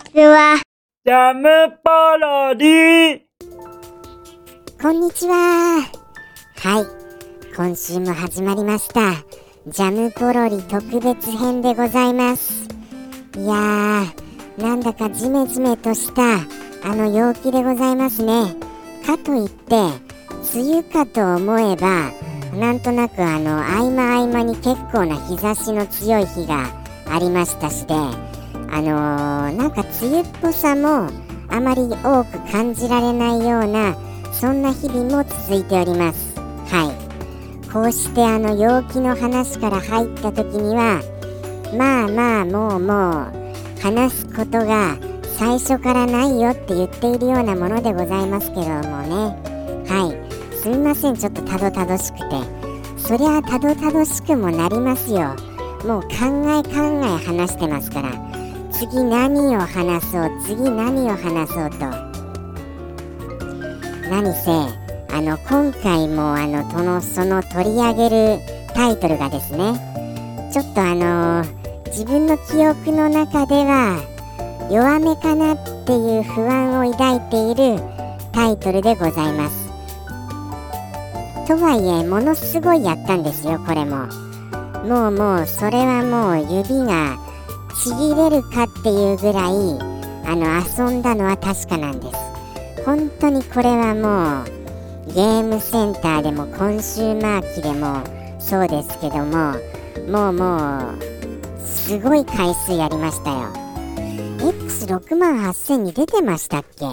ちは。ジャムパロディこんにちは。はい。今週も始まりました。ジャムポロリ特別編でございます。いやー、なんだかジメジメとしたあの陽気でございますね。かといって、梅雨かと思えば、なんとなくあの合間合間に結構な日差しの強い日がありましたしで、あのー、なんか梅雨っぽさもあまり多く感じられないようなそんな日々も続いております。はい。こうしてあの陽気の話から入った時にはまあまあもうもう話すことが最初からないよって言っているようなものでございますけどもね。はい。すみません。ちょっとたどたどしくて。そりゃたどたどしくもなりますよ。もう考え考え話してますから。次何を話そう次何を話そうと。何せあの今回もあのとのその取り上げるタイトルがですねちょっとあの自分の記憶の中では弱めかなっていう不安を抱いているタイトルでございます。とはいえものすごいやったんですよこれも。もうもうそれはもう指がちぎれるかっていうぐらいあの遊んだのは確かなんです。本当にこれはもうゲームセンターでもコンシューマー機でもそうですけどももうもうすごい回数やりましたよ。X6 万8000に出てましたっけ？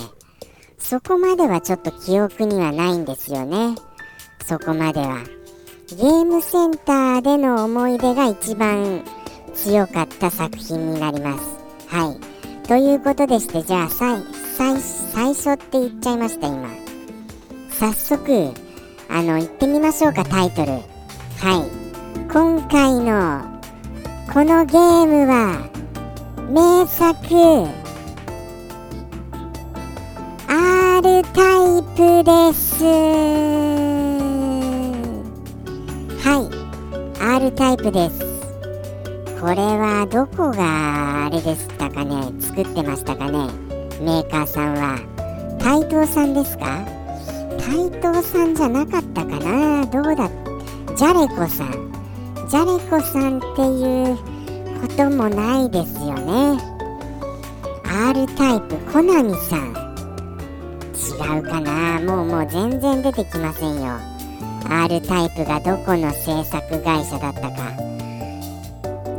そこまではちょっと記憶にはないんですよね。そこまでは。ゲームセンターでの思い出が一番強かった作品になります。はい。ということでして、じゃあ、最、最、最初って言っちゃいました、今。早速、あの、言ってみましょうか、タイトル。はい。今回の、このゲームは、名作、R タイプです。はい。R タイプです。これはどこがあれでしたかね？作ってましたかね？メーカーさんは。台東さんですか？台東さんじゃなかったかな？どうだ？ジャレコさん。ジャレコさんっていうこともないですよね。R タイプ。コナミさん。違うかな？もうもう全然出てきませんよ。R タイプがどこの制作会社だったか。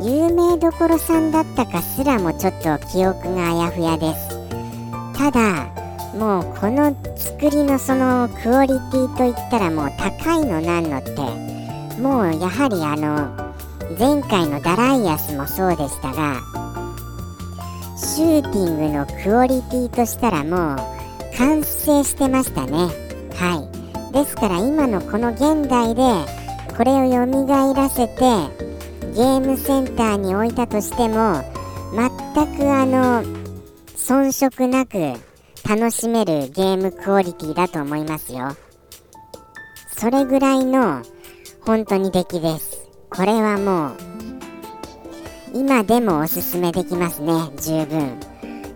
有名どころさんだったかすらもちょっと記憶があやふやです。ただもうこの作りのそのクオリティといったらもう高いのなんのってもうやはりあの前回のダライアスもそうでしたがシューティングのクオリティとしたらもう完成してましたね。はい。ですから今のこの現代でこれをよみがえらせてゲームセンターに置いたとしても全くあの遜色なく楽しめるゲームクオリティだと思いますよ。それぐらいの本当に出来です。これはもう今でもおすすめできますね。十分。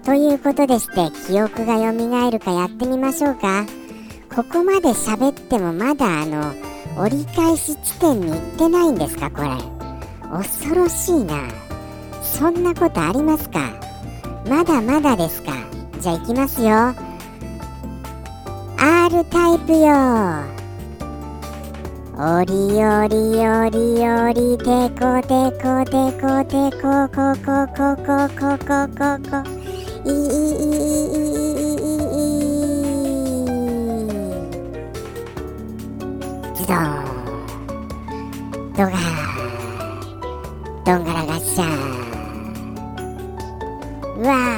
ということでして記憶が蘇るかやってみましょうか。ここまで喋ってもまだあの折り返し地点に行ってないんですかこれ。恐ろしいな。そんなことありますか？まだまだですか？じゃあいきますよ。R タイプよ。おりおりおりおりてこてこてこてこここここここここいいいいいい自動動画さーわ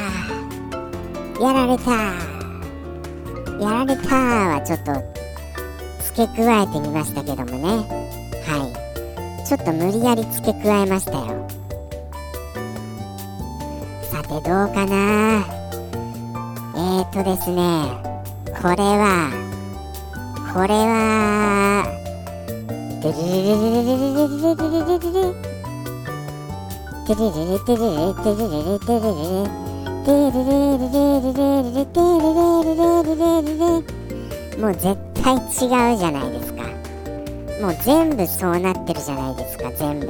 ーやられた。やられたはちょっと付け加えてみましたけどもね。はい。ちょっと無理やり付け加えましたよ。さてどうかな。えっ、ー、とですね。これはこれはドゥルルルルルルルルルルルルテレレレテレレテレレレテレレレテレレレレレレレテレレレレレレレもう絶対違うじゃないですか。もう全部そうなってるじゃないですか全部。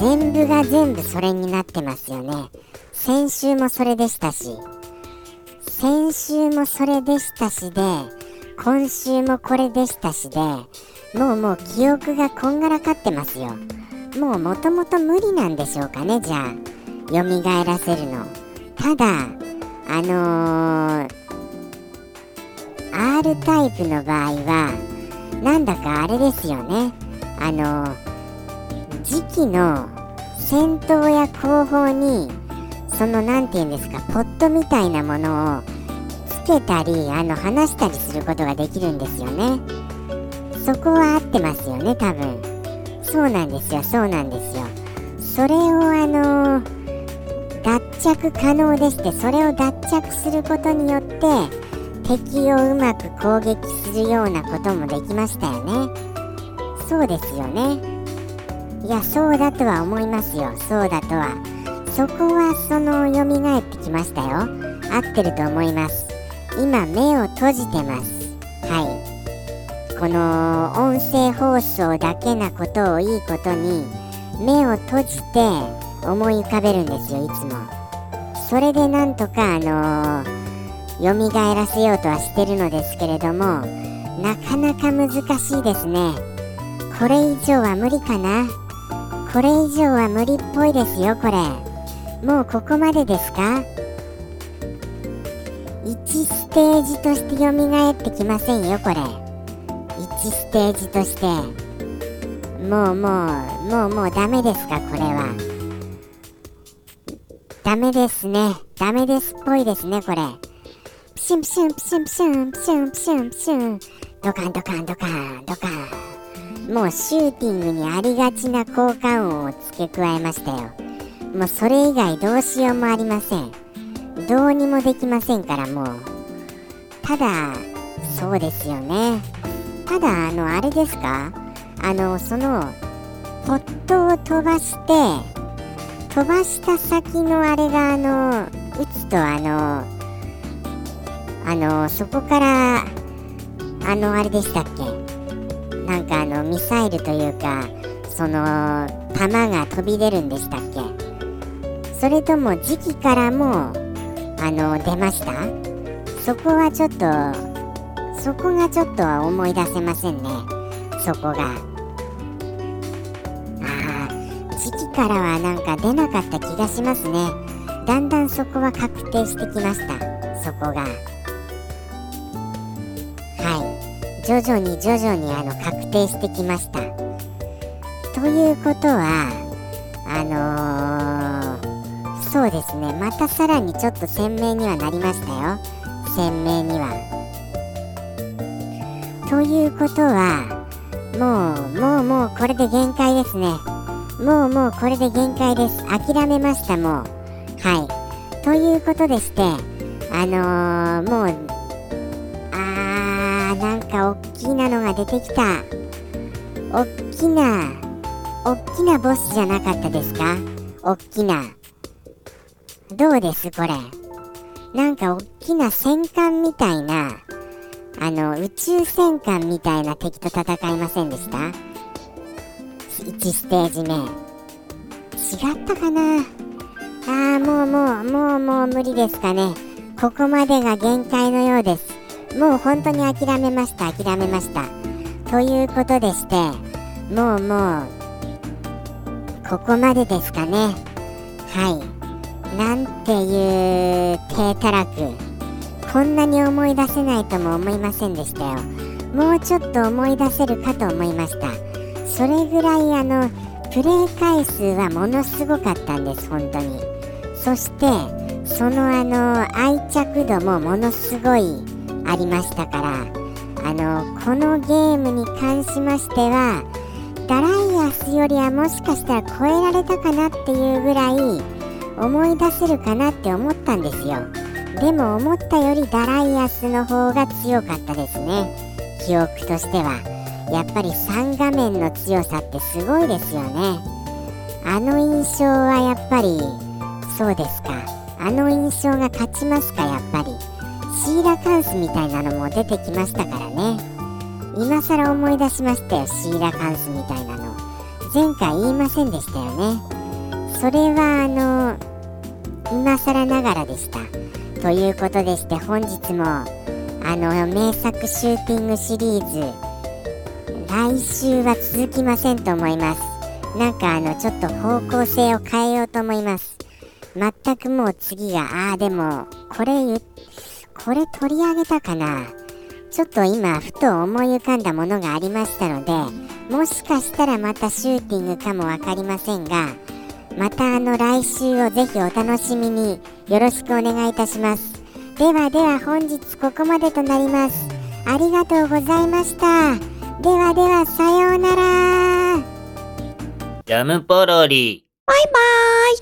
全部が全部それになってますよね。先週もそれでしたし。先週もそれでしたしで今週もこれでしたしでもうもう記憶がこんがらかってますよ。もうもともと無理なんでしょうかねじゃあ。蘇らせるの。ただあのー、R タイプの場合はなんだかあれですよね。あのー、時期の先頭や後方にその何て言うんですかポットみたいなものをつけたりあの離したりすることができるんですよね。そこは合ってますよね多分。そうなんですよそうなんですよ。それをあの脱着可能でしてそれを脱着することによって敵をうまく攻撃するようなこともできましたよね。そうですよね。いやそうだとは思いますよ。そうだとは。そこはその蘇ってきましたよ。合ってると思います。今目を閉じてます。はい。この音声放送だけなことをいいことに目を閉じて思い浮かべるんですよいつも。それでなんとかあのー、蘇らせようとはしてるのですけれどもなかなか難しいですね。これ以上は無理かな。これ以上は無理っぽいですよこれ。もうここまでですか？1ステージとして蘇ってきませんよこれ。1ステージとして。もうもうもうもうダメですかこれは。ダメですね。ダメですっぽいですねこれ。プシュンプシュンプシュンプシュンプシュンプシュンプシュン。ドカンドカンドカンドカン。もうシューティングにありがちな効果音を付け加えましたよ。もうそれ以外どうしようもありません。どうにもできませんからもう。ただそうですよね。ただあのあれですか？あのそのポットを飛ばして飛ばした先のあれがあの打つとあのあのそこからあのあれでしたっけ？なんかあのミサイルというかその弾が飛び出るんでしたっけ？それとも時期からもあの出ました？そこはちょっとそこがちょっとは思い出せませんね。そこが。ああ時期からはなんか出なかった気がしますね。だんだんそこは確定してきました。そこが。はい。徐々に徐々にあの確定してきました。ということはあのーそうですね。またさらにちょっと鮮明にはなりましたよ。鮮明には。ということはもうもうもうこれで限界ですね。もうもうこれで限界です。諦めましたもう。はい。ということでしてあのー、もうあーなんかおっきなのが出てきた。おっきなおっきなボスじゃなかったですか？おっきな。どうですこれ？なんかおっきな戦艦みたいな、あの、宇宙戦艦みたいな敵と戦いませんでした ?1 ステージ目。違ったかな？ああ、もうもう、もうもう無理ですかね。ここまでが限界のようです。もう本当に諦めました、諦めました。ということでして、もうもう、ここまでですかね。はい。なんていう低たらくこんなに思い出せないとも思いませんでしたよ。もうちょっと思い出せるかと思いました。それぐらいあのプレイ回数はものすごかったんです本当に。そしてそのあの愛着度もものすごいありましたから。あのこのゲームに関しましてはダライアスよりはもしかしたら超えられたかなっていうぐらい思い出せるかなって思ったんですよ。でも思ったよりダライアスの方が強かったですね。記憶としては。やっぱり3画面の強さってすごいですよね。あの印象はやっぱりそうですか。あの印象が勝ちますかやっぱり。シーラカンスみたいなのも出てきましたからね。今更思い出しましたよシーラカンスみたいなの。前回言いませんでしたよね。それはあの今更ながらでした。ということでして本日もあの名作シューティングシリーズ来週は続きませんと思います。なんかあのちょっと方向性を変えようと思います。全くもう次がああでもこれこれ取り上げたかな。ちょっと今ふと思い浮かんだものがありましたのでもしかしたらまたシューティングかも分かりませんがまたあの来週をぜひお楽しみに。よろしくお願いいたします。ではでは本日ここまでとなります。ありがとうございました。ではではさようなら。ジャムポロリ。バイバーイ